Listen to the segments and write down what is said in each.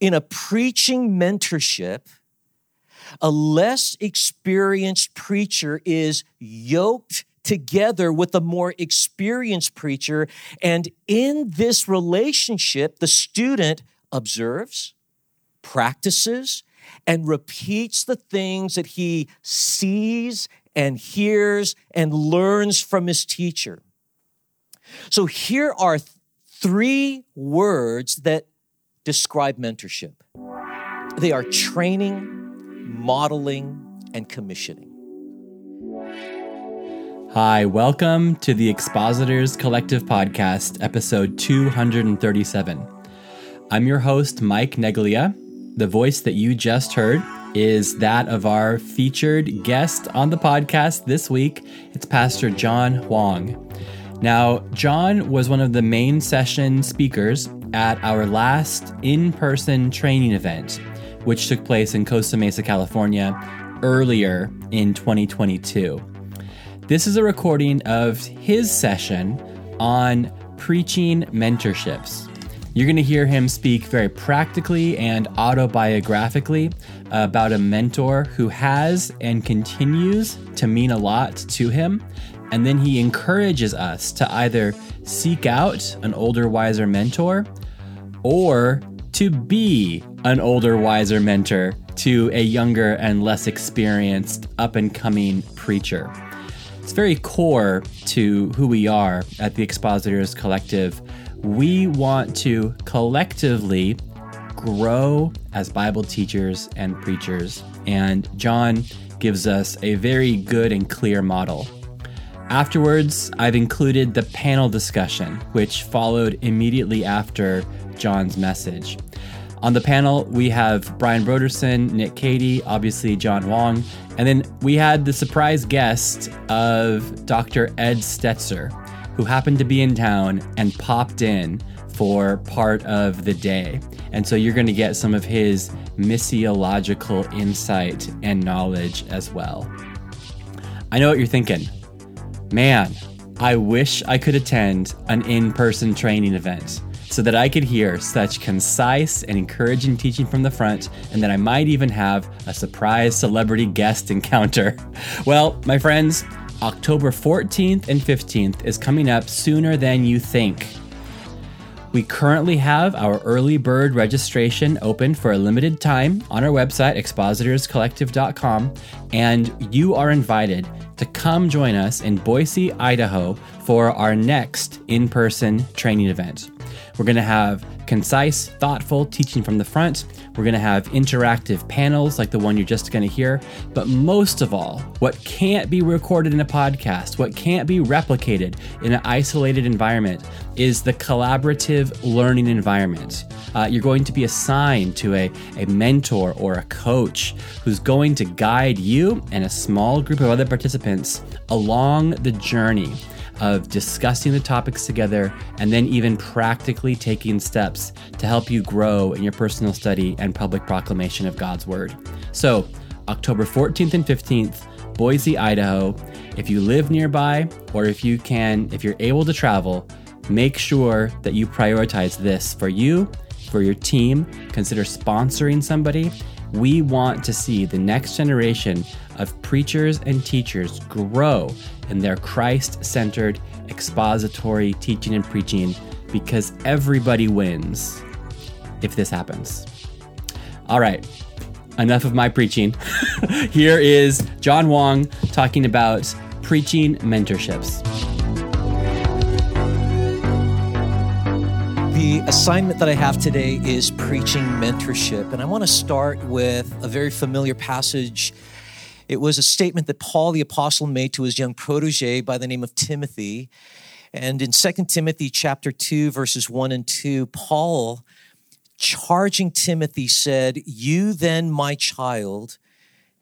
in a preaching mentorship, a less experienced preacher is yoked together with a more experienced preacher. And in this relationship, the student observes, practices, and repeats the things that he sees and hears and learns from his teacher. So here are three words that describe mentorship they are training, modeling, and commissioning. Hi, welcome to the Expositors Collective Podcast, episode 237. I'm your host, Mike Neglia. The voice that you just heard is that of our featured guest on the podcast this week. It's Pastor John Hwang. Now, John was one of the main session speakers at our last in person training event, which took place in Costa Mesa, California, earlier in 2022. This is a recording of his session on preaching mentorships. You're going to hear him speak very practically and autobiographically about a mentor who has and continues to mean a lot to him. And then he encourages us to either seek out an older, wiser mentor or to be an older, wiser mentor to a younger and less experienced up and coming preacher. It's very core to who we are at the Expositors Collective we want to collectively grow as Bible teachers and preachers. And John gives us a very good and clear model. Afterwards, I've included the panel discussion, which followed immediately after John's message. On the panel, we have Brian Brodersen, Nick Cady, obviously John Hwang, and then we had the surprise guest of Dr. Ed Stetzer, who happened to be in town and popped in for part of the day. And so you're going to get some of his missiological insight and knowledge as well. I know what you're thinking. Man, I wish I could attend an in person training event so that I could hear such concise and encouraging teaching from the front, and that I might even have a surprise celebrity guest encounter. Well, my friends, October 14th and 15th is coming up sooner than you think. We currently have our early bird registration open for a limited time on our website, expositorscollective.com, and you are invited to come join us in Boise, Idaho for our next in person training event. We're going to have concise, thoughtful teaching from the front. We're going to have interactive panels like the one you're just going to hear. But most of all, what can't be recorded in a podcast, what can't be replicated in an isolated environment, is the collaborative learning environment. Uh, you're going to be assigned to a, a mentor or a coach who's going to guide you and a small group of other participants along the journey of discussing the topics together and then even practically taking steps to help you grow in your personal study and public proclamation of God's Word. So, October 14th and 15th, Boise, Idaho. If you live nearby or if you can, if you're able to travel, make sure that you prioritize this for you, for your team. Consider sponsoring somebody. We want to see the next generation of preachers and teachers grow in their Christ centered, expository teaching and preaching because everybody wins if this happens. All right, enough of my preaching. Here is John Hwang talking about preaching mentorships. The assignment that I have today is preaching mentorship. And I want to start with a very familiar passage it was a statement that Paul the apostle made to his young protege by the name of Timothy. And in 2 Timothy chapter 2 verses 1 and 2, Paul charging Timothy said, "You then, my child,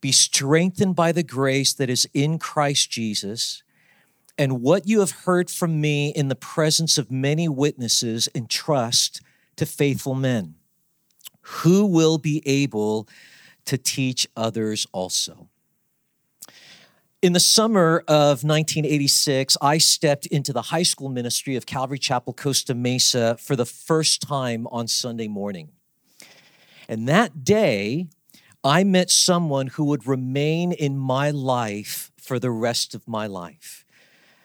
be strengthened by the grace that is in Christ Jesus." And what you have heard from me in the presence of many witnesses, entrust to faithful men who will be able to teach others also. In the summer of 1986, I stepped into the high school ministry of Calvary Chapel, Costa Mesa for the first time on Sunday morning. And that day, I met someone who would remain in my life for the rest of my life.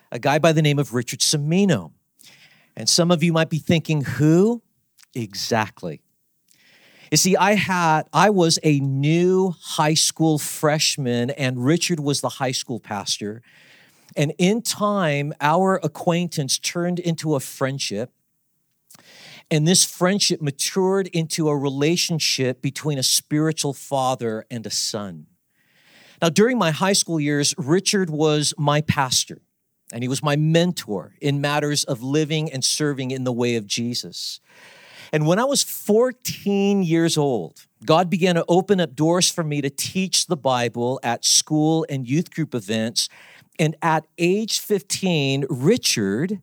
A guy by the name of Richard Semino. And some of you might be thinking, who? Exactly. You see, I had I was a new high school freshman and Richard was the high school pastor. And in time, our acquaintance turned into a friendship. And this friendship matured into a relationship between a spiritual father and a son. Now, during my high school years, Richard was my pastor, and he was my mentor in matters of living and serving in the way of Jesus. And when I was 14 years old, God began to open up doors for me to teach the Bible at school and youth group events. And at age 15, Richard,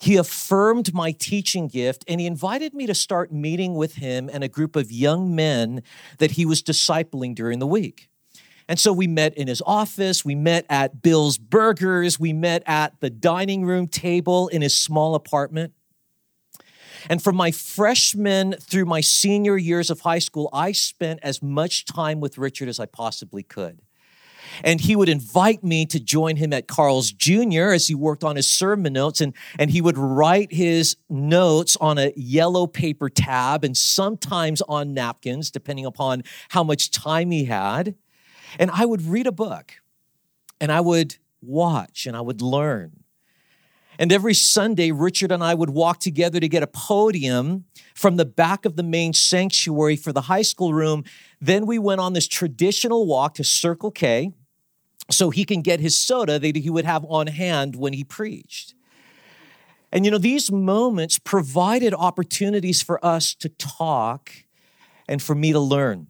he affirmed my teaching gift and he invited me to start meeting with him and a group of young men that he was discipling during the week. And so we met in his office, we met at Bill's Burgers, we met at the dining room table in his small apartment. And from my freshman through my senior years of high school, I spent as much time with Richard as I possibly could. And he would invite me to join him at Carl's Jr. as he worked on his sermon notes. And, and he would write his notes on a yellow paper tab and sometimes on napkins, depending upon how much time he had. And I would read a book and I would watch and I would learn. And every Sunday, Richard and I would walk together to get a podium from the back of the main sanctuary for the high school room. Then we went on this traditional walk to Circle K so he can get his soda that he would have on hand when he preached. And you know, these moments provided opportunities for us to talk and for me to learn.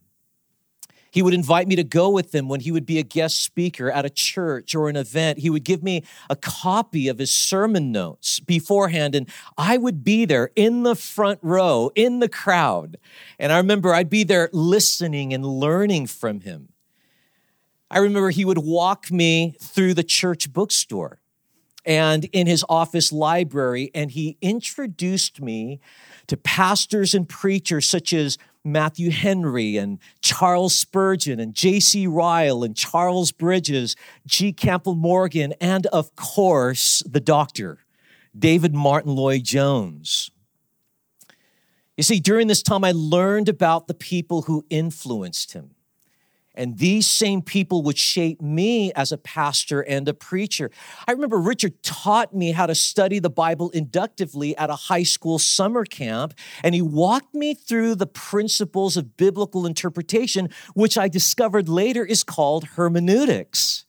He would invite me to go with him when he would be a guest speaker at a church or an event. He would give me a copy of his sermon notes beforehand, and I would be there in the front row, in the crowd. And I remember I'd be there listening and learning from him. I remember he would walk me through the church bookstore and in his office library, and he introduced me to pastors and preachers such as Matthew Henry and Charles Spurgeon and J.C. Ryle and Charles Bridges, G. Campbell Morgan, and of course, the doctor, David Martyn Lloyd-Jones. You see, during this time, I learned about the people who influenced him. And these same people would shape me as a pastor and a preacher. I remember Richard taught me how to study the Bible inductively at a high school summer camp, and he walked me through the principles of biblical interpretation, which I discovered later is called hermeneutics.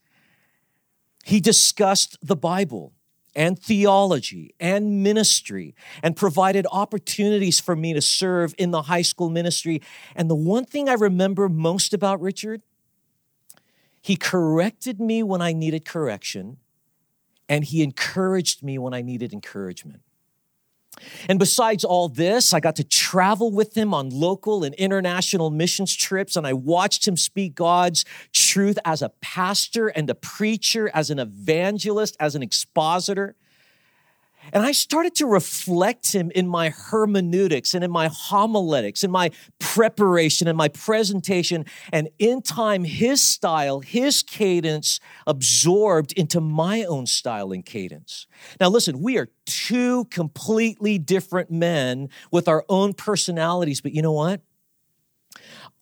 He discussed the Bible and theology and ministry and provided opportunities for me to serve in the high school ministry. And the one thing I remember most about Richard, he corrected me when I needed correction and he encouraged me when I needed encouragement. And besides all this, I got to travel with him on local and international missions trips, and I watched him speak God's truth as a pastor and a preacher, as an evangelist, as an expositor. And I started to reflect him in my hermeneutics and in my homiletics, in my preparation and my presentation. And in time, his style, his cadence absorbed into my own style and cadence. Now, listen, we are two completely different men with our own personalities, but you know what?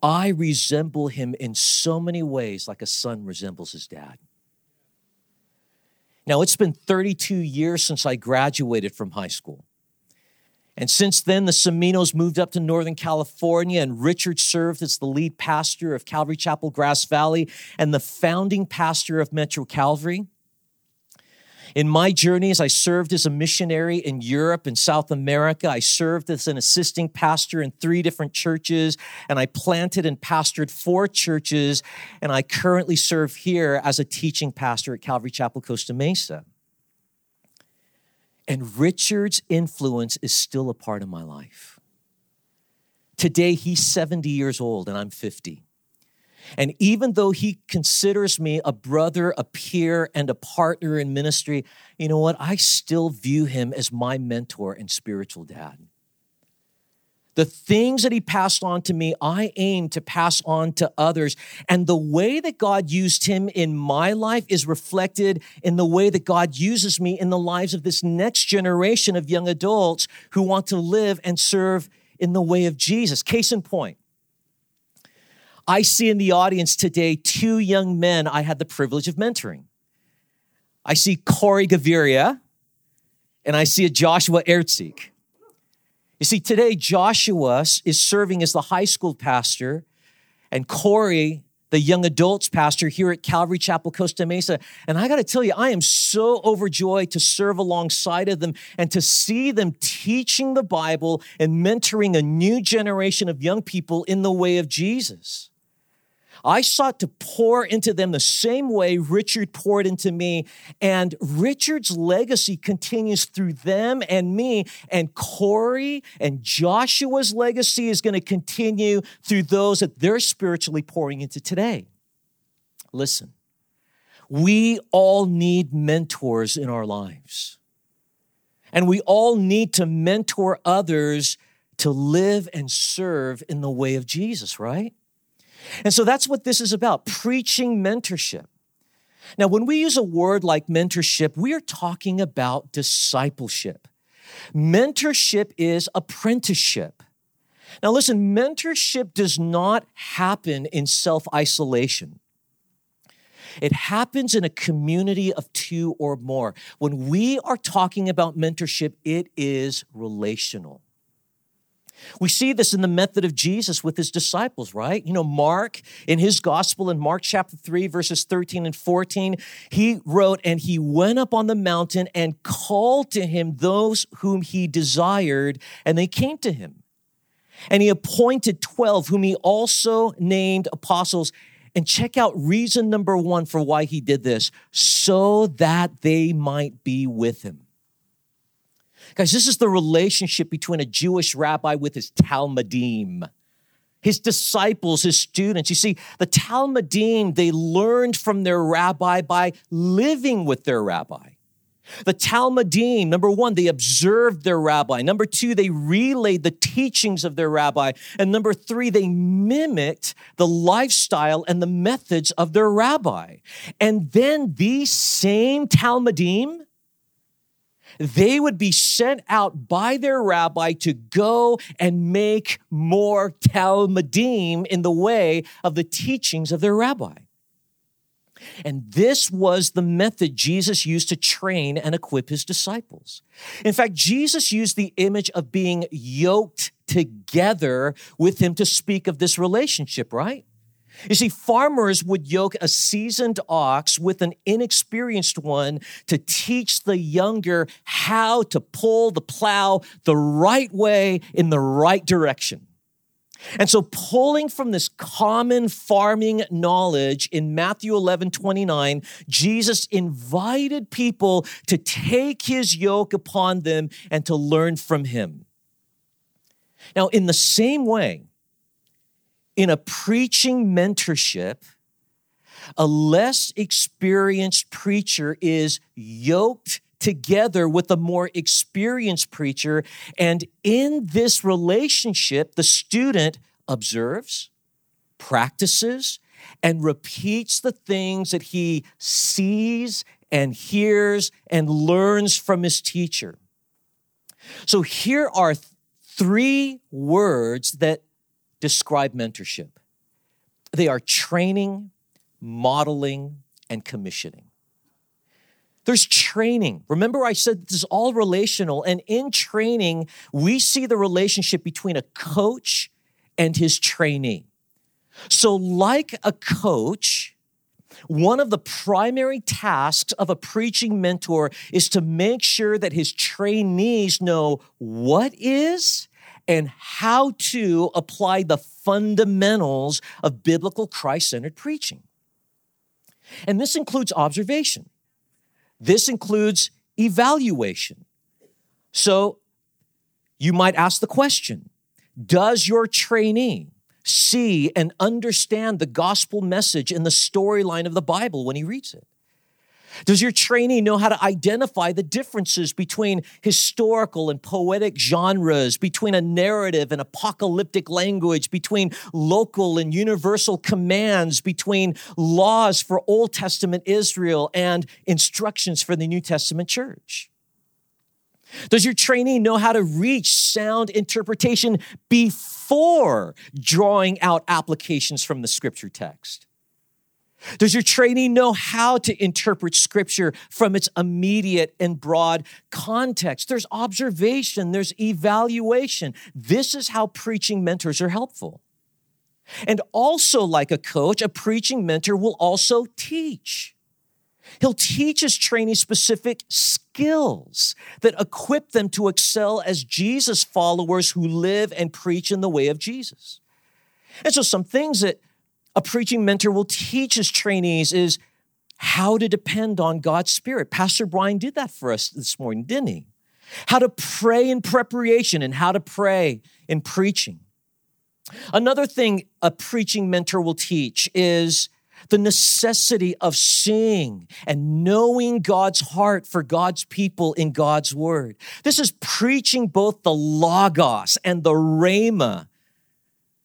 I resemble him in so many ways like a son resembles his dad. Now, it's been 32 years since I graduated from high school. And since then, the Seminos moved up to Northern California, and Richard served as the lead pastor of Calvary Chapel Grass Valley and the founding pastor of Metro Calvary. In my journeys, I served as a missionary in Europe and South America. I served as an assisting pastor in three different churches, and I planted and pastored four churches. And I currently serve here as a teaching pastor at Calvary Chapel, Costa Mesa. And Richard's influence is still a part of my life. Today, he's 70 years old, and I'm 50. And even though he considers me a brother, a peer, and a partner in ministry, you know what? I still view him as my mentor and spiritual dad. The things that he passed on to me, I aim to pass on to others. And the way that God used him in my life is reflected in the way that God uses me in the lives of this next generation of young adults who want to live and serve in the way of Jesus. Case in point, I see in the audience today two young men I had the privilege of mentoring. I see Corey Gaviria and I see a Joshua Ertzik. You see, today Joshua is serving as the high school pastor, and Corey, the young adults pastor here at Calvary Chapel, Costa Mesa. And I got to tell you, I am so overjoyed to serve alongside of them and to see them teaching the Bible and mentoring a new generation of young people in the way of Jesus. I sought to pour into them the same way Richard poured into me. And Richard's legacy continues through them and me. And Corey and Joshua's legacy is going to continue through those that they're spiritually pouring into today. Listen, we all need mentors in our lives. And we all need to mentor others to live and serve in the way of Jesus, right? And so that's what this is about preaching mentorship. Now, when we use a word like mentorship, we are talking about discipleship. Mentorship is apprenticeship. Now, listen, mentorship does not happen in self isolation. It happens in a community of two or more. When we are talking about mentorship, it is relational. We see this in the method of Jesus with his disciples, right? You know, Mark in his gospel in Mark chapter 3, verses 13 and 14, he wrote, And he went up on the mountain and called to him those whom he desired, and they came to him. And he appointed 12, whom he also named apostles. And check out reason number one for why he did this so that they might be with him. Guys, this is the relationship between a Jewish rabbi with his Talmudim, his disciples, his students. You see, the Talmudim, they learned from their rabbi by living with their rabbi. The Talmudim, number one, they observed their rabbi. Number two, they relayed the teachings of their rabbi. And number three, they mimicked the lifestyle and the methods of their rabbi. And then these same Talmudim, they would be sent out by their rabbi to go and make more Talmudim in the way of the teachings of their rabbi. And this was the method Jesus used to train and equip his disciples. In fact, Jesus used the image of being yoked together with him to speak of this relationship, right? You see, farmers would yoke a seasoned ox with an inexperienced one to teach the younger how to pull the plow the right way in the right direction. And so, pulling from this common farming knowledge in Matthew 11 29, Jesus invited people to take his yoke upon them and to learn from him. Now, in the same way, in a preaching mentorship, a less experienced preacher is yoked together with a more experienced preacher. And in this relationship, the student observes, practices, and repeats the things that he sees and hears and learns from his teacher. So here are th- three words that describe mentorship they are training, modeling, and commissioning. There's training. Remember, I said this is all relational. And in training, we see the relationship between a coach and his trainee. So, like a coach, one of the primary tasks of a preaching mentor is to make sure that his trainees know what is and how to apply the fundamentals of biblical Christ centered preaching. And this includes observation, this includes evaluation. So you might ask the question Does your trainee see and understand the gospel message in the storyline of the Bible when he reads it? Does your trainee know how to identify the differences between historical and poetic genres, between a narrative and apocalyptic language, between local and universal commands, between laws for Old Testament Israel and instructions for the New Testament church? Does your trainee know how to reach sound interpretation before drawing out applications from the scripture text? Does your trainee know how to interpret scripture from its immediate and broad context? There's observation, there's evaluation. This is how preaching mentors are helpful. And also, like a coach, a preaching mentor will also teach. He'll teach his trainees specific skills that equip them to excel as Jesus followers who live and preach in the way of Jesus. And so, some things that a preaching mentor will teach his trainees is how to depend on God's Spirit. Pastor Brian did that for us this morning, didn't he? How to pray in preparation and how to pray in preaching. Another thing a preaching mentor will teach is the necessity of seeing and knowing God's heart for God's people in God's word. This is preaching both the Logos and the Rhema.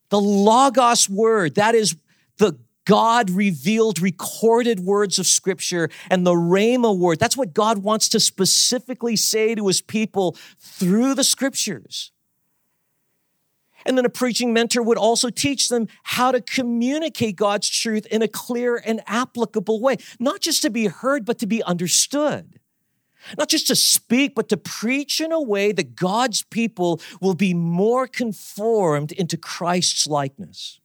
The Logos word, that is the God revealed, recorded words of scripture and the Rhema word. That's what God wants to specifically say to his people through the scriptures. And then a preaching mentor would also teach them how to communicate God's truth in a clear and applicable way, not just to be heard, but to be understood. Not just to speak, but to preach in a way that God's people will be more conformed into Christ's likeness.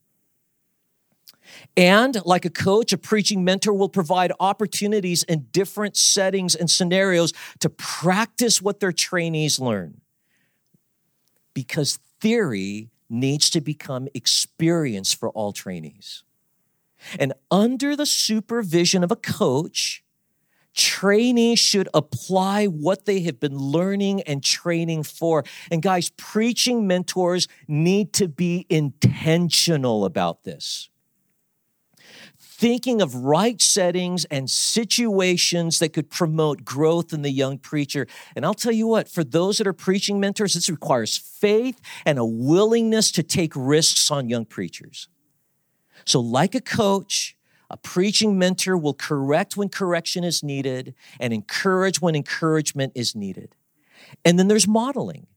And like a coach, a preaching mentor will provide opportunities in different settings and scenarios to practice what their trainees learn. Because theory needs to become experience for all trainees. And under the supervision of a coach, trainees should apply what they have been learning and training for. And guys, preaching mentors need to be intentional about this thinking of right settings and situations that could promote growth in the young preacher. And I'll tell you what, for those that are preaching mentors, this requires faith and a willingness to take risks on young preachers. So, like a coach, a preaching mentor will correct when correction is needed and encourage when encouragement is needed. And then there's modeling.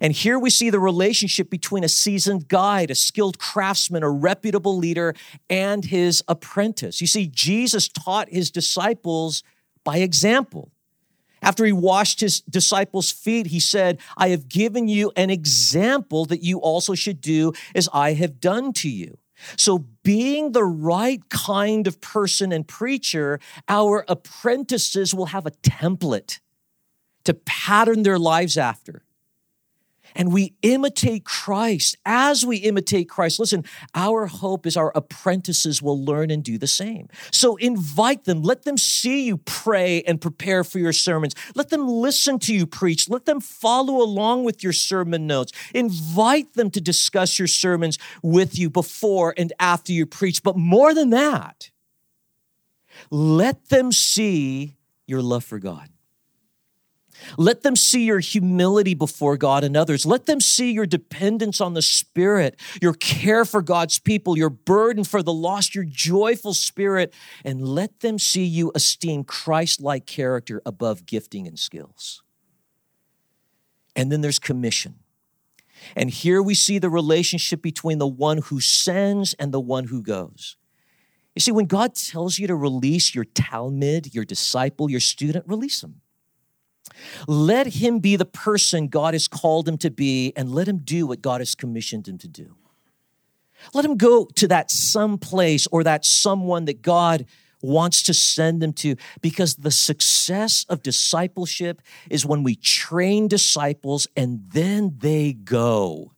And here we see the relationship between a seasoned guide, a skilled craftsman, a reputable leader, and his apprentice. You see, Jesus taught his disciples by example. After he washed his disciples' feet, he said, I have given you an example that you also should do as I have done to you. So, being the right kind of person and preacher, our apprentices will have a template to pattern their lives after and we imitate Christ. As we imitate Christ, listen, our hope is our apprentices will learn and do the same. So invite them, let them see you pray and prepare for your sermons. Let them listen to you preach. Let them follow along with your sermon notes. Invite them to discuss your sermons with you before and after you preach. But more than that, let them see your love for God. Let them see your humility before God and others. Let them see your dependence on the Spirit, your care for God's people, your burden for the lost, your joyful spirit, and let them see you esteem Christ like character above gifting and skills. And then there's commission. And here we see the relationship between the one who sends and the one who goes. You see, when God tells you to release your talmid, your disciple, your student, release them. Let him be the person God has called him to be, and let him do what God has commissioned him to do. Let him go to that some place or that someone that God wants to send them to because the success of discipleship is when we train disciples and then they go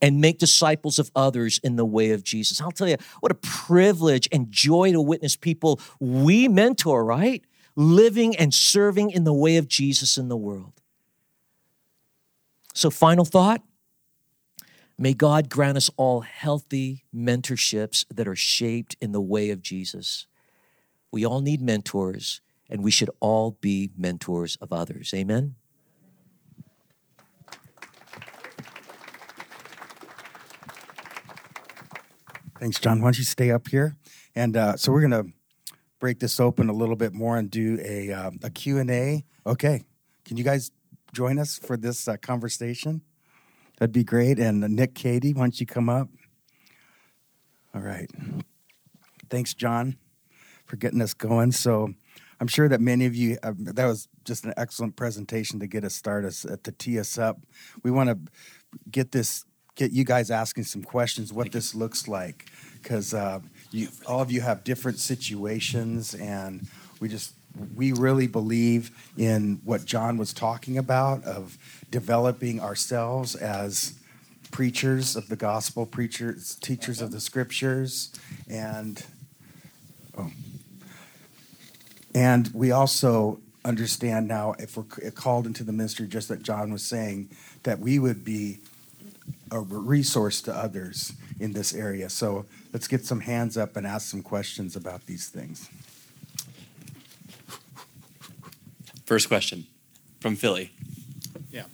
and make disciples of others in the way of Jesus. I'll tell you, what a privilege and joy to witness people we mentor, right? Living and serving in the way of Jesus in the world. So, final thought may God grant us all healthy mentorships that are shaped in the way of Jesus. We all need mentors, and we should all be mentors of others. Amen? Thanks, John. Why don't you stay up here? And uh, so we're going to break this open a little bit more and do a, um, a Q&A. Okay. Can you guys join us for this uh, conversation? That'd be great. And uh, Nick Cady, why don't you come up? All right. Thanks, John, for getting us going. So I'm sure that many of you, uh, that was just an excellent presentation to get us started, uh, to tee us up. We want to get this, get you guys asking some questions, what this looks like, because uh, you, all of you have different situations, and we just, we really believe in what John was talking about of developing ourselves as preachers of the gospel, preachers, teachers of the scriptures, and oh, and we also understand now, if we're called into the ministry, just that John was saying, that we would be a resource to others in this area. So let's get some hands up and ask some questions about these things. First question from Philly. Yeah.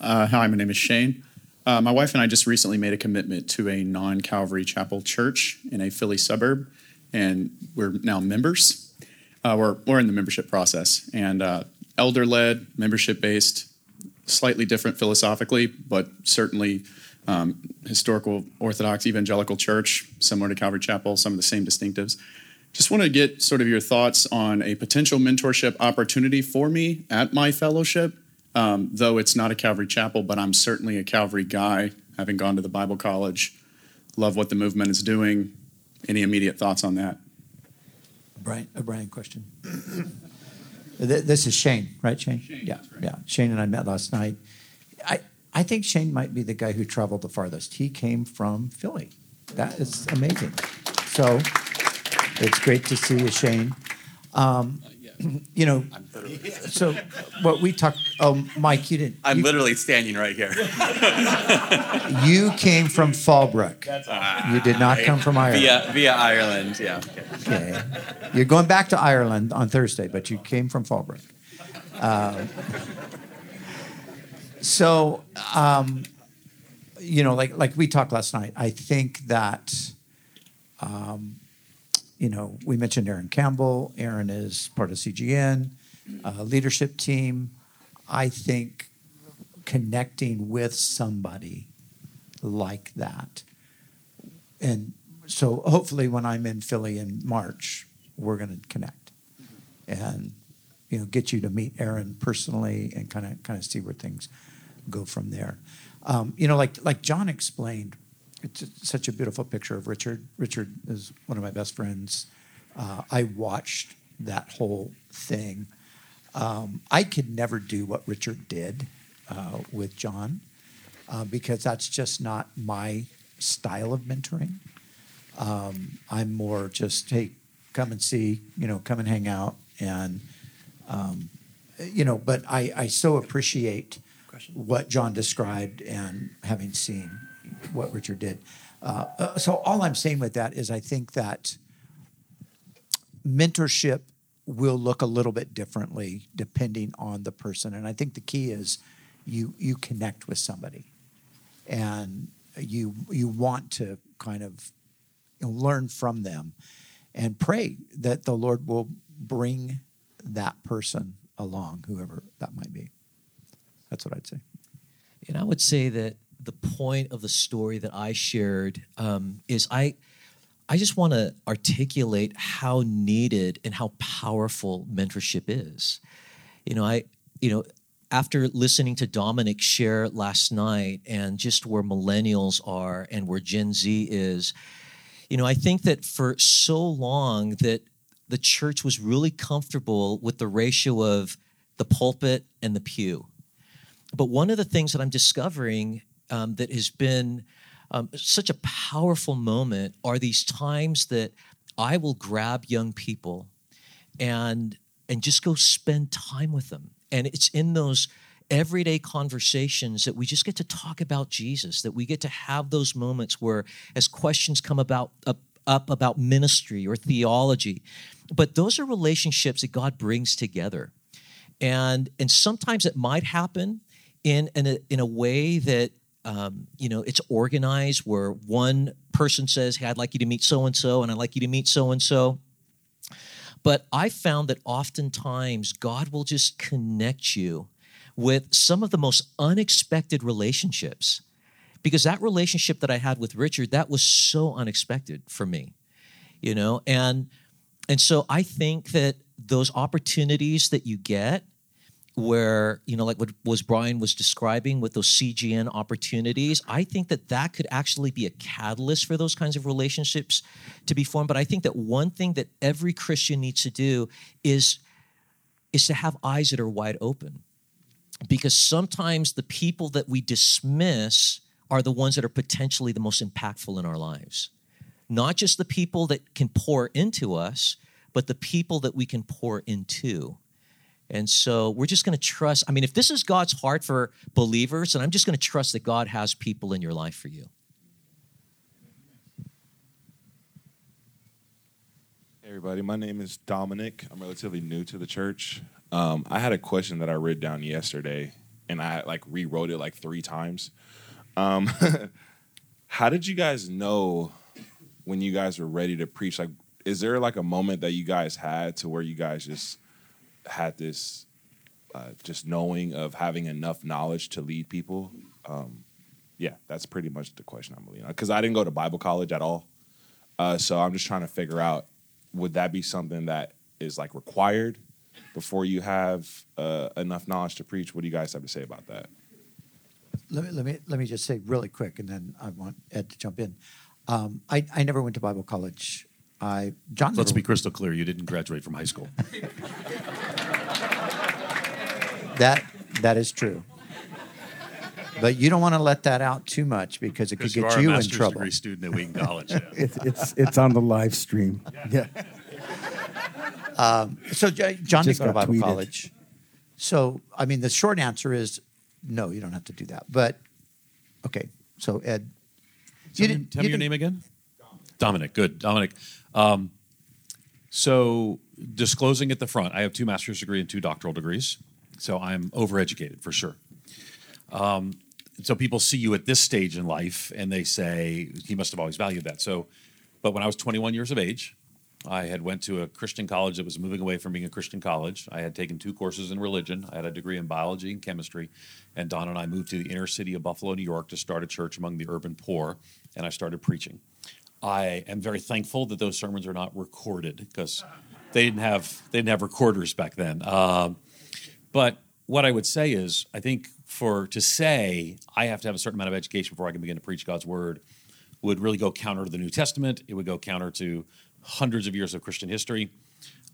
Uh, hi, my name is Shane. Uh, my wife and I just recently made a commitment to a non Calvary Chapel church in a Philly suburb, and we're now members. Uh, we're, we're in the membership process, and uh, elder led, membership based, slightly different philosophically, but certainly um, historical Orthodox evangelical church, similar to Calvary Chapel, some of the same distinctives. Just want to get sort of your thoughts on a potential mentorship opportunity for me at my fellowship um, though it's not a Calvary chapel, but I'm certainly a Calvary guy, having gone to the Bible college. Love what the movement is doing. Any immediate thoughts on that? Brian, a Brian question. this is Shane, right, Shane? Shane yeah, right. yeah. Shane and I met last night. I, think Shane might be the guy who traveled the farthest. He came from Philly. That is amazing. So it's great to see you, Shane. Um, you know, so what we talked. Oh, Mike, you didn't. I'm you, literally standing right here. you came from Fallbrook. you did not come from Ireland. Via via Ireland, yeah. Okay. You're going back to Ireland on Thursday, but you came from Fallbrook. Um, so, um, you know, like like we talked last night, I think that. Um, you know, we mentioned Aaron Campbell. Aaron is part of CGN uh, leadership team. I think connecting with somebody like that, and so hopefully when I'm in Philly in March, we're going to connect, and you know, get you to meet Aaron personally and kind of kind of see where things go from there. Um, you know, like like John explained it's such a beautiful picture of Richard. Richard is one of my best friends. Uh, I watched that whole thing. Um, I could never do what Richard did uh, with John uh, because that's just not my style of mentoring. Um, I'm more just, hey, come and see, you know, come and hang out. And, um, you know, but I, I so appreciate what John described and having seen what Richard did. Uh, uh, so all I'm saying with that is I think that mentorship will look a little bit differently depending on the person, and I think the key is you you connect with somebody, and you you want to kind of learn from them, and pray that the Lord will bring that person along, whoever that might be. That's what I'd say. And I would say that the point of the story that I shared um, is I. I just want to articulate how needed and how powerful mentorship is. You know, I, you know, after listening to Dominic share last night and just where millennials are and where Gen Z is, you know, I think that for so long that the church was really comfortable with the ratio of the pulpit and the pew. But one of the things that I'm discovering um, that has been um, such a powerful moment are these times that I will grab young people and and just go spend time with them. And it's in those everyday conversations that we just get to talk about Jesus, that we get to have those moments where as questions come about up, up about ministry or theology, but those are relationships that God brings together. And, and sometimes it might happen in, in, a, in a way that um, you know it's organized where one person says hey i'd like you to meet so and so and i'd like you to meet so and so but i found that oftentimes god will just connect you with some of the most unexpected relationships. Because that relationship that i had with richard that was so unexpected for me you know? And and so i think that those opportunities that you get where you know like what was brian was describing with those cgn opportunities i think that that could actually be a catalyst for those kinds of relationships to be formed. But i think that one thing that every christian needs to do is is to have eyes that are wide open. Because sometimes the people that we dismiss are the ones that are potentially the most impactful in our lives. Not just the people that can pour into us but the people that we can pour into and so we're just going to trust. I mean, if this is God's heart for believers, then I'm just going to trust that God has people in your life for you. Hey everybody, my name is Dominic. I'm relatively new to the church. Um, I had a question that I wrote down yesterday, and I like rewrote it like three times. Um, how did you guys know when you guys were ready to preach? Like, is there like a moment that you guys had to where you guys just had this uh, just knowing of having enough knowledge to lead people. Um, yeah, that's pretty much the question I'm leaning on. Because I didn't go to Bible college at all, uh, so I'm just trying to figure out would that be something that is like required before you have uh, enough knowledge to preach? What do you guys have to say about that? Let me let me let me just say really quick, and then I want Ed to jump in. Um, I I never went to Bible college. I John. Let's be crystal clear. You didn't graduate from high school. That that is true. But you don't want to let that out too much because it could Because you get are you a in master's trouble. degree student at Wheaton College. Yeah. It's it's it's on the live stream. Yeah. Um, so J- John Just didn't go to Bible tweeted. college. So I mean, the short answer is no. You don't have to do that. But okay. So Ed, Tell, me, didn't- tell you me your didn't- name again. Dominic. Good, Dominic. Um, so disclosing at the front, I have two master's degree and two doctoral degrees. So I'm overeducated for sure. Um, so people see you at this stage in life and they say he must have always valued that. So, but when I was 21 years of age, I had went to a Christian college that was moving away from being a Christian college. I had taken two courses in religion. I had a degree in biology and chemistry. And Don and I moved to the inner city of Buffalo, New York to start a church among the urban poor. And I started preaching. I am very thankful that those sermons are not recorded because they didn't have they didn't have recorders back then. Um, but what I would say is, I think for to say I have to have a certain amount of education before I can begin to preach God's word would really go counter to the New Testament. It would go counter to hundreds of years of Christian history.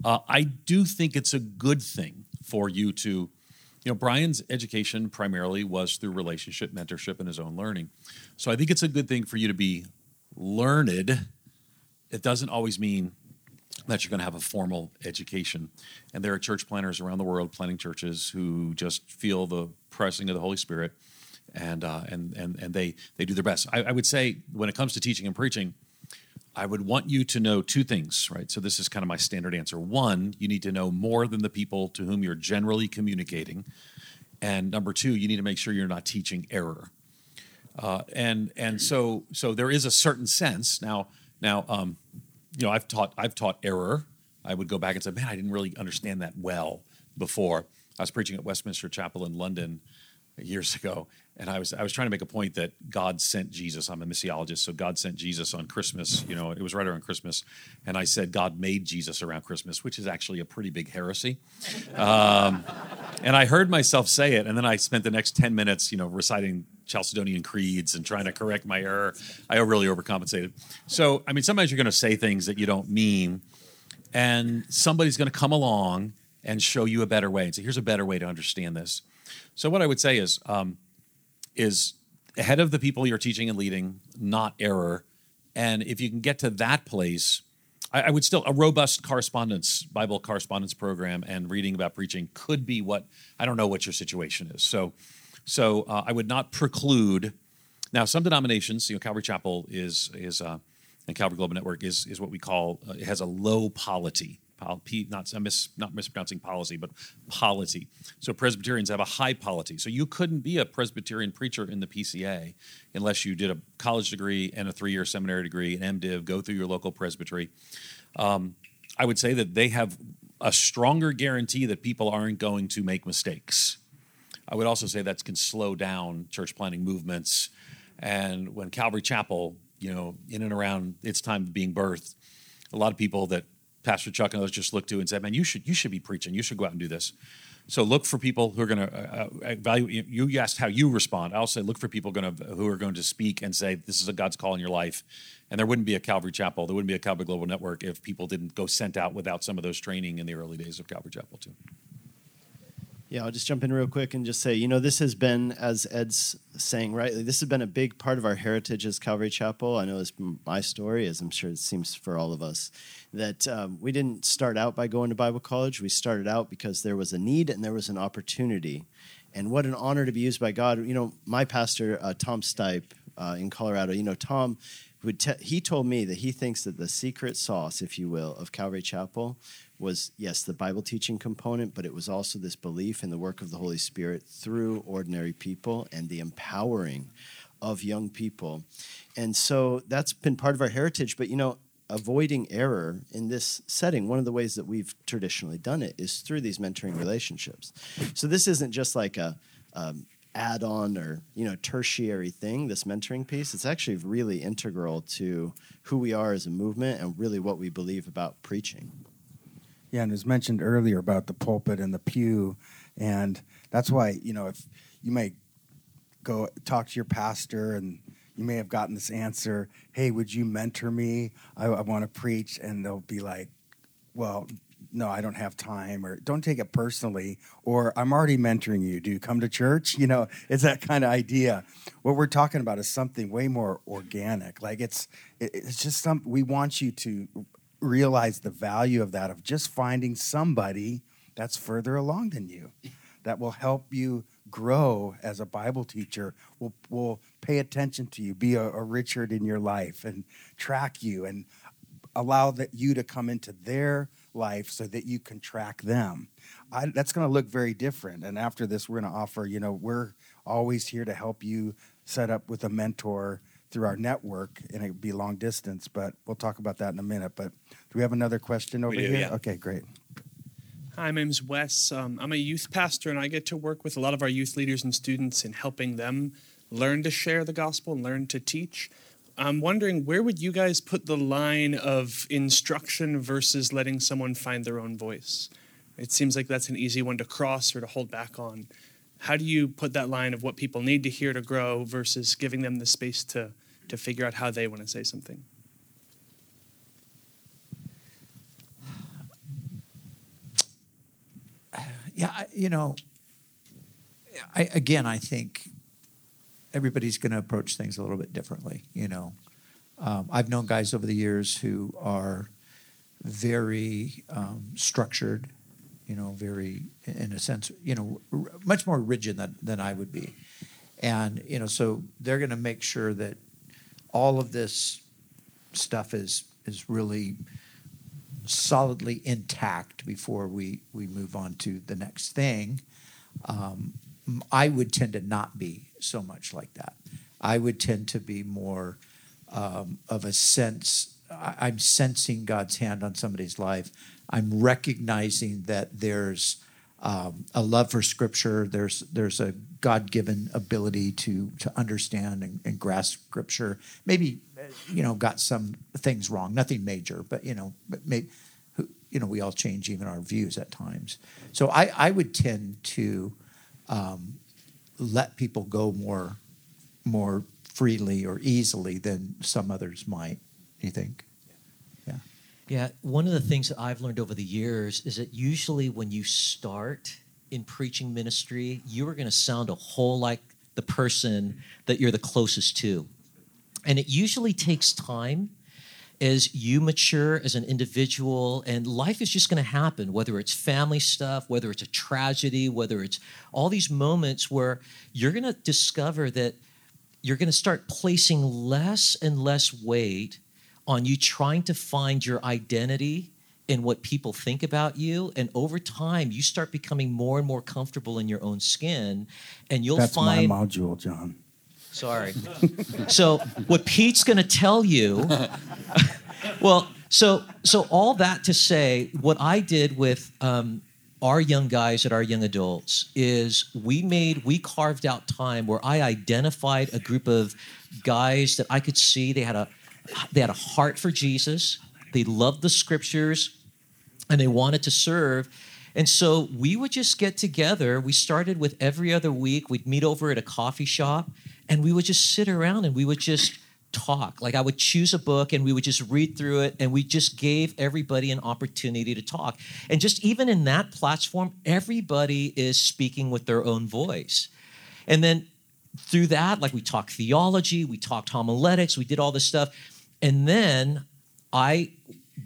Uh, I do think it's a good thing for you to, you know, Brian's education primarily was through relationship, mentorship, and his own learning. So I think it's a good thing for you to be learned. It doesn't always mean that you're going to have a formal education. And there are church planters around the world planting churches who just feel the pressing of the Holy Spirit, and uh, and and and they they do their best. I, I would say when it comes to teaching and preaching, I would want you to know two things, right? So this is kind of my standard answer. One, you need to know more than the people to whom you're generally communicating, and number two, you need to make sure you're not teaching error. Uh, and and so so there is a certain sense now now um, you know I've taught I've taught error. I would go back and say, man, I didn't really understand that well before. I was preaching at Westminster Chapel in London years ago, and I was I was trying to make a point that God sent Jesus. I'm a missiologist, so God sent Jesus on Christmas. You know, it was right around Christmas, and I said God made Jesus around Christmas, which is actually a pretty big heresy. Um, and I heard myself say it, and then I spent the next ten minutes, you know, reciting Chalcedonian creeds and trying to correct my error. I really overcompensated. So, I mean, sometimes you're going to say things that you don't mean, and somebody's going to come along and show you a better way and say, "Here's a better way to understand this." So, what I would say is, um, is ahead of the people you're teaching and leading, not error. And if you can get to that place, I, I would still a robust correspondence, Bible correspondence program, and reading about preaching could be what I don't know what your situation is. So, so uh, I would not preclude. Now, some denominations, you know, Calvary Chapel is is uh, and Calvary Global Network is is what we call uh, it has a low polity Pol- Not I'm mis, not mispronouncing policy, but polity. So Presbyterians have a high polity. So you couldn't be a Presbyterian preacher in the PCA unless you did a college degree and a three-year seminary degree, an MDiv, go through your local presbytery. Um, I would say that they have a stronger guarantee that people aren't going to make mistakes. I would also say that can slow down church planting movements. And when Calvary Chapel, you know, in and around its time of being birthed, a lot of people that Pastor Chuck and others just looked to and said, "Man, you should you should be preaching. You should go out and do this." So look for people who are going to uh, uh, evaluate. You asked how you respond. I'll say look for people going to who are going to speak and say this is a God's call in your life. And there wouldn't be a Calvary Chapel, there wouldn't be a Calvary Global Network if people didn't go sent out without some of those training in the early days of Calvary Chapel too. Yeah, I'll just jump in real quick and just say, you know, this has been, as Ed's saying rightly, this has been a big part of our heritage as Calvary Chapel. I know it's my story, as I'm sure it seems for all of us, that um, we didn't start out by going to Bible college. We started out because there was a need and there was an opportunity. And what an honor to be used by God. You know, my pastor, uh, Tom Stipe uh, in Colorado, you know, Tom would te- he told me that he thinks that the secret sauce, if you will, of Calvary Chapel was yes, the Bible teaching component, but it was also this belief in the work of the Holy Spirit through ordinary people and the empowering of young people. And so that's been part of our heritage. But you know, avoiding error in this setting, one of the ways that we've traditionally done it is through these mentoring relationships. So this isn't just like a um, add-on or you know tertiary thing this mentoring piece it's actually really integral to who we are as a movement and really what we believe about preaching Yeah, and was mentioned earlier about the pulpit and the pew, and that's why you know if you may go talk to your pastor and you may have gotten this answer, "Hey, would you mentor me? I, I want to preach," and they'll be like, "Well." No, I don't have time, or don't take it personally, or I'm already mentoring you. Do you come to church? You know, it's that kind of idea. What we're talking about is something way more organic. Like it's, it's just some. We want you to realize the value of that of just finding somebody that's further along than you that will help you grow as a bible teacher will will pay attention to you be a, a richard in your life and track you and allow that you to come into their life so that you can track them. I, that's going to look very different. And after this we're going to offer you know we're always here to help you set up with a mentor through our network and it'd be long distance but we'll talk about that in a minute but do we have another question over do, here yeah. okay great Hi, my name's Wes. Um, I'm a youth pastor, and I get to work with a lot of our youth leaders and students in helping them learn to share the gospel and learn to teach. I'm wondering where would you guys put the line of instruction versus letting someone find their own voice? It seems like that's an easy one to cross or to hold back on. How do you put that line of what people need to hear to grow versus giving them the space to to figure out how they want to say something? Yeah, you know, I, again, I think everybody's going to approach things a little bit differently. You know, um, I've known guys over the years who are very um, structured, you know, very, in a sense, you know, r- much more rigid than, than I would be. And, you know, so they're going to make sure that all of this stuff is is really solidly intact before we, we move on to the next thing. Um, I would tend to not be so much like that. I would tend to be more um, of a sense, I, I'm sensing God's hand on somebody's life. I'm recognizing that there's um, a love for Scripture. There's there's a God given ability to to understand and, and grasp Scripture. Maybe you know got some things wrong, nothing major, but you know, but maybe you know we all change even our views at times. So I I would tend to um, let people go more more freely or easily than some others might. You think? Yeah. One of the things that I've learned over the years is that usually when you start in preaching ministry, you are going to sound a whole like the person that you're the closest to. And it usually takes time as you mature as an individual, and life is just going to happen, whether it's family stuff, whether it's a tragedy, whether it's all these moments where you're going to discover that you're going to start placing less and less weight on you trying to find your identity in what people think about you. And over time, you start becoming more and more comfortable in your own skin. And you'll That's find. my module, John. Sorry. so what Pete's going to tell you, well, so so all that to say, what I did with um, our young guys at our young adults is we made we carved out time where I identified a group of guys that I could see they had a they had a heart for Jesus, they loved the scriptures, and they wanted to serve. And so we would just get together. We started with every other week. We'd meet over at a coffee shop and we would just sit around and we would just talk. Like I would choose a book and we would just read through it and we just gave everybody an opportunity to talk. And just even in that platform, everybody is speaking with their own voice. And then through that, like we talked theology, we talked homiletics, we did all this stuff. And then I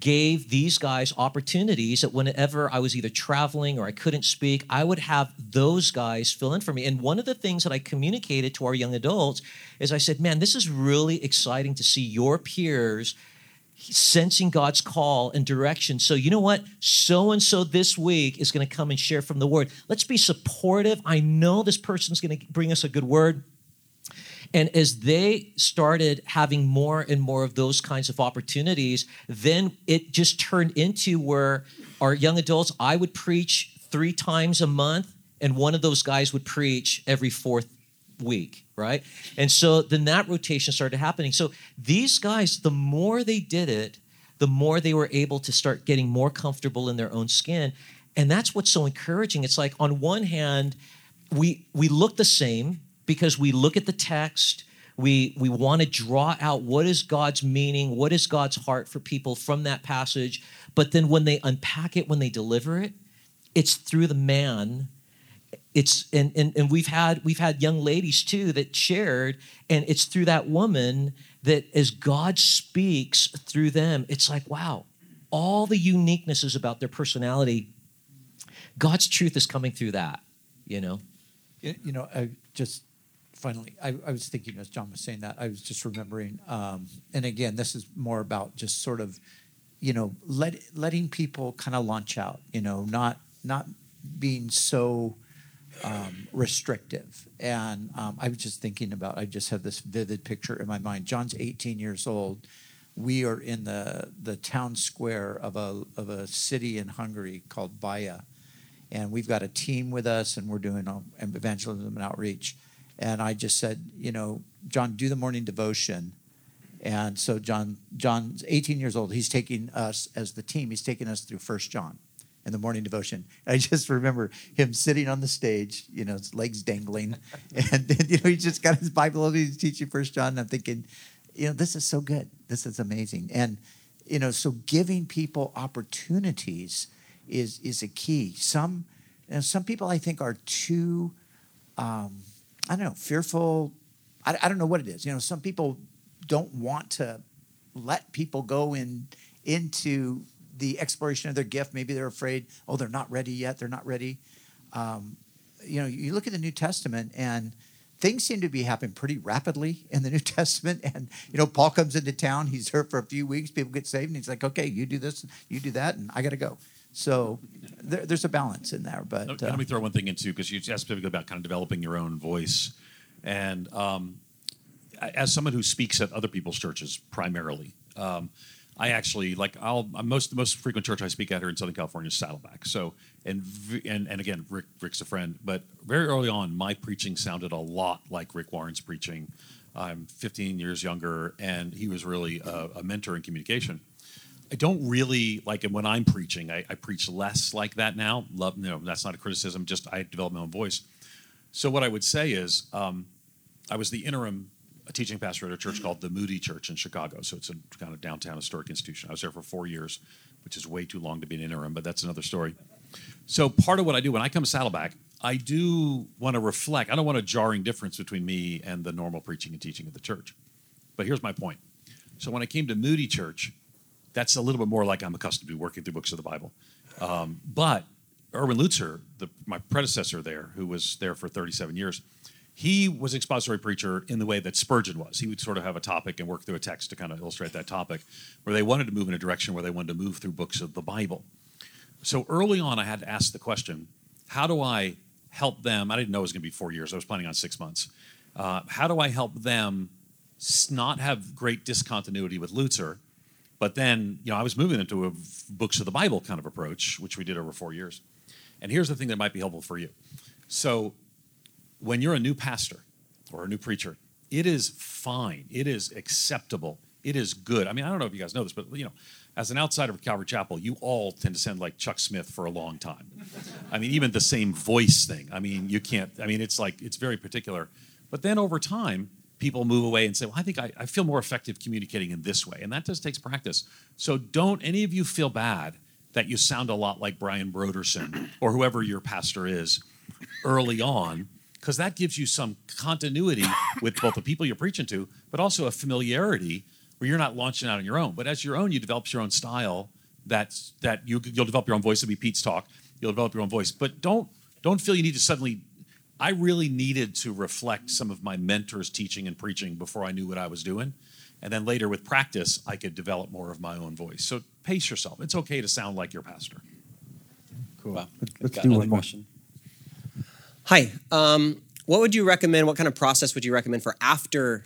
gave these guys opportunities that whenever I was either traveling or I couldn't speak, I would have those guys fill in for me. And one of the things that I communicated to our young adults is I said, man, this is really exciting to see your peers sensing God's call and direction. So, you know what? So and so this week is going to come and share from the word. Let's be supportive. I know this person's going to bring us a good word. And as they started having more and more of those kinds of opportunities, then it just turned into where our young adults, I would preach three times a month, and one of those guys would preach every fourth week, right? And so then that rotation started happening. So these guys, the more they did it, the more they were able to start getting more comfortable in their own skin. And that's what's so encouraging. It's like on one hand, we we look the same because we look at the text, we we want to draw out what is God's meaning, what is God's heart for people from that passage, but then when they unpack it, when they deliver it, it's through the man. It's and, and and we've had we've had young ladies too that shared and it's through that woman that as god speaks through them it's like wow all the uniquenesses about their personality. God's truth is coming through that you know? You, you know, I just finally, I, I was thinking as John was saying that, I was just remembering, um, and again, this is more about just sort of, you know, let, letting people kind of launch out, you know, not not being so um, restrictive. And um, I was just thinking about, I just have this vivid picture in my mind. John's 18 years old. We are in the, the town square of a, of a city in Hungary called Baja and we've got a team with us and we're doing um, evangelism and outreach and i just said you know john do the morning devotion. And so john john's 18 years old. He's taking us as the team. He's taking us through first john in the morning devotion. I just remember him sitting on the stage you know his legs dangling. And you know he just got his bible open he's teaching first john. And i'm thinking you know this is so good. This is amazing. And you know so giving people opportunities is is a key. Some you know, some people I think are too um, I don't know fearful. I, I don't know what it is. You know, some people don't want to let people go in into the exploration of their gift. Maybe they're afraid. Oh, they're not ready yet. They're not ready. Um, you know, you look at the New Testament and things seem to be happening pretty rapidly in the New Testament. And, you know, Paul comes into town, he's here for a few weeks, people get saved, and he's like, okay, you do this, you do that, and I got to go. So there, there's a balance in there. But Let, uh, let me throw one thing in too, because you asked specifically about kind of developing your own voice, and um, as someone who speaks at other people's churches primarily, um, I actually like I'll most the most frequent church I speak at here in Southern California is Saddleback. So and and and again, Rick Rick's a friend, but very early on, my preaching sounded a lot like Rick Warren's preaching. I'm 15 years younger, and he was really a, a mentor in communication. I don't really like when I'm preaching. I, I preach less like that now. Love, know, that's not a criticism. Just I develop my own voice. So what I would say is, um, I was the interim teaching pastor at a church called the Moody Church in Chicago. So it's a kind of downtown historic institution. I was there for four years, which is way too long to be an interim, but that's another story. So part of what I do when I come to Saddleback, I do want to reflect. I don't want a jarring difference between me and the normal preaching and teaching of the church. But here's my point. So when I came to Moody Church, that's a little bit more like I'm accustomed to working through books of the Bible. Um, but Erwin Lutzer, the, my predecessor there, who was there for 37 years, he was an expository preacher in the way that Spurgeon was. He would sort of have a topic and work through a text to kind of illustrate that topic, where they wanted to move in a direction where they wanted to move through books of the Bible. So early on, I had to ask the question how do I help them? I didn't know it was going to be four years, I was planning on six months. Uh, how do I help them not have great discontinuity with Lutzer? But then, you know, I was moving into a books of the Bible kind of approach, which we did over four years. And here's the thing that might be helpful for you. So, when you're a new pastor or a new preacher, it is fine. It is acceptable. It is good. I mean, I don't know if you guys know this, but you know, as an outsider of Calvary Chapel, you all tend to sound like Chuck Smith for a long time. I mean, even the same voice thing. I mean, you can't. I mean, it's like it's very particular. But then over time, people move away and say, "Well, I think I, I feel more effective communicating in this way," and that just takes practice. So don't any of you feel bad that you sound a lot like Brian Brodersen or whoever your pastor is early on because that gives you some continuity with both the people you're preaching to, but also a familiarity where you're not launching out on your own. But as your own, you develop your own style. That's that you you'll develop your own voice. It'll be Pete's talk. You'll develop your own voice, but don't don't feel you need to suddenly. I really needed to reflect some of my mentors' teaching and preaching before I knew what I was doing, and then later with practice, I could develop more of my own voice. So pace yourself. It's okay to sound like your pastor. Cool. Wow. Let's, let's Got do another one more. question. Hi. Um, what would you recommend? What kind of process would you recommend for after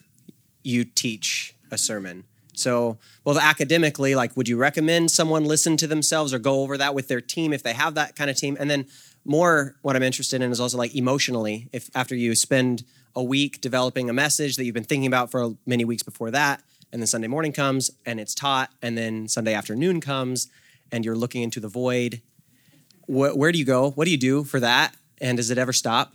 you teach a sermon? So, both academically, like, would you recommend someone listen to themselves or go over that with their team if they have that kind of team? And then, more, what I'm interested in is also like emotionally. If after you spend a week developing a message that you've been thinking about for many weeks before that, and then Sunday morning comes and it's taught, and then Sunday afternoon comes and you're looking into the void, wh- where do you go? What do you do for that? And does it ever stop?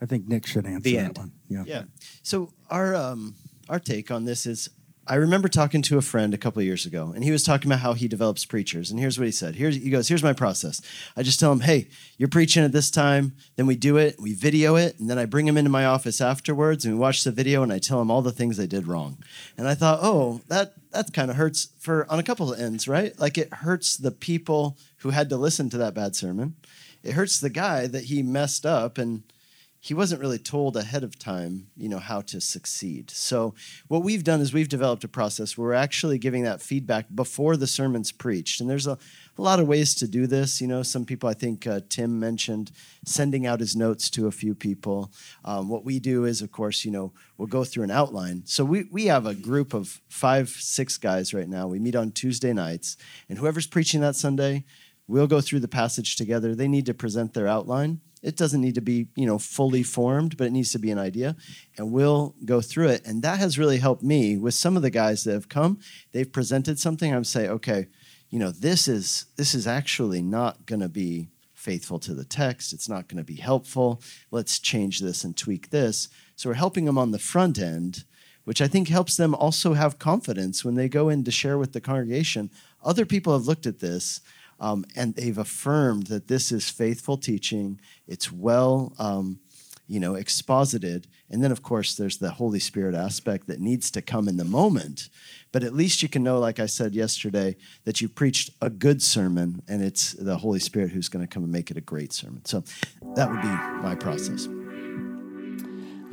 I think Nick should answer The that end. one. Yeah. Yeah. So our um, our take on this is, I remember talking to a friend a couple years ago, and he was talking about how he develops preachers. And here's what he said. Here's he goes. Here's my process. I just tell him, hey, you're preaching at this time. Then we do it. We video it, and then I bring him into my office afterwards, and we watch the video, and I tell him all the things I did wrong. And I thought, oh, that that kind of hurts for on a couple of ends, right? Like it hurts the people who had to listen to that bad sermon. It hurts the guy that he messed up and he wasn't really told ahead of time, you know, how to succeed. So what we've done is we've developed a process where we're actually giving that feedback before the sermon's preached. And there's a, a lot of ways to do this. You know, some people, I think uh, Tim mentioned sending out his notes to a few people. Um, what we do is, of course, you know, we'll go through an outline. So we, we have a group of five, six guys right now. We meet on Tuesday nights, and whoever's preaching that Sunday, we'll go through the passage together. They need to present their outline. It doesn't need to be, you know, fully formed, but it needs to be an idea. And we'll go through it. And that has really helped me with some of the guys that have come. They've presented something. I'm say, okay, you know, this is this is actually not going to be faithful to the text. It's not going to be helpful. Let's change this and tweak this. So we're helping them on the front end, which I think helps them also have confidence when they go in to share with the congregation. Other people have looked at this um, and they've affirmed that this is faithful teaching. It's well, um, you know, exposited. And then, of course, there's the Holy Spirit aspect that needs to come in the moment. But at least you can know, like I said yesterday, that you preached a good sermon, and it's the Holy Spirit who's going to come and make it a great sermon. So that would be my process.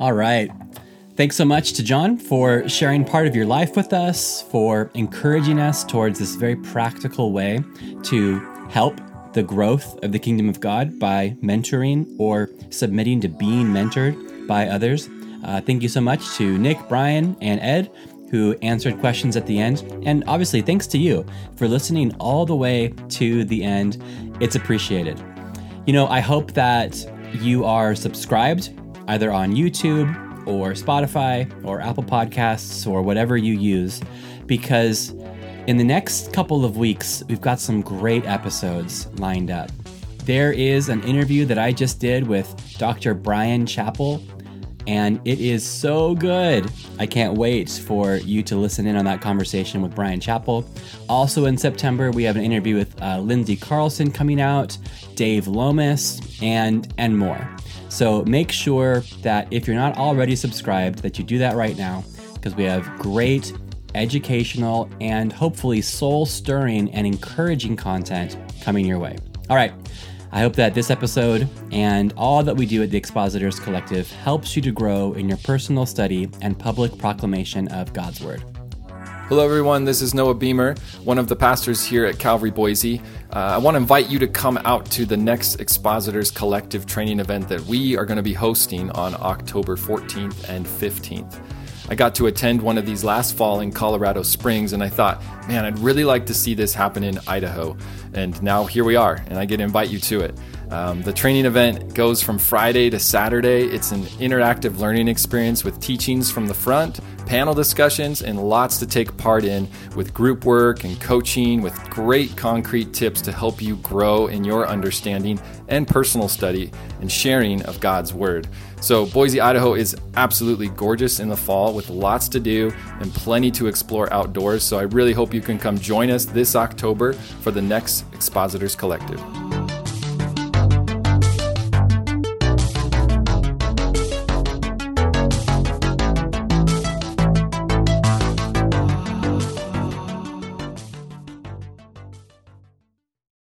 All right. Thanks so much to John for sharing part of your life with us, for encouraging us towards this very practical way to help the growth of the kingdom of God by mentoring or submitting to being mentored by others. Uh, thank you so much to Nick, Brian, and Ed who answered questions at the end. And obviously, thanks to you for listening all the way to the end. It's appreciated. You know, I hope that you are subscribed either on YouTube or Spotify or Apple Podcasts or whatever you use, because in the next couple of weeks, we've got some great episodes lined up. There is an interview that I just did with Dr. Bryan Chapell, and it is so good. I can't wait for you to listen in on that conversation with Bryan Chapell. Also in September, we have an interview with uh, Lindsay Carlson coming out, Dave Lomas, and and more. So make sure that if you're not already subscribed, that you do that right now, because we have great educational and hopefully soul stirring and encouraging content coming your way. All right. I hope that this episode and all that we do at the Expositors Collective helps you to grow in your personal study and public proclamation of God's Word. Hello, everyone. This is Noah Beamer, one of the pastors here at Calvary Boise. Uh, I want to invite you to come out to the next Expositors Collective training event that we are going to be hosting on October 14th and 15th. I got to attend one of these last fall in Colorado Springs, and I thought, man, I'd really like to see this happen in Idaho. And now here we are, and I get to invite you to it. Um, the training event goes from Friday to Saturday. It's an interactive learning experience with teachings from the front, panel discussions, and lots to take part in with group work and coaching with great concrete tips to help you grow in your understanding and personal study and sharing of God's Word. So, Boise, Idaho is absolutely gorgeous in the fall with lots to do and plenty to explore outdoors. So, I really hope you can come join us this October for the next Expositors Collective.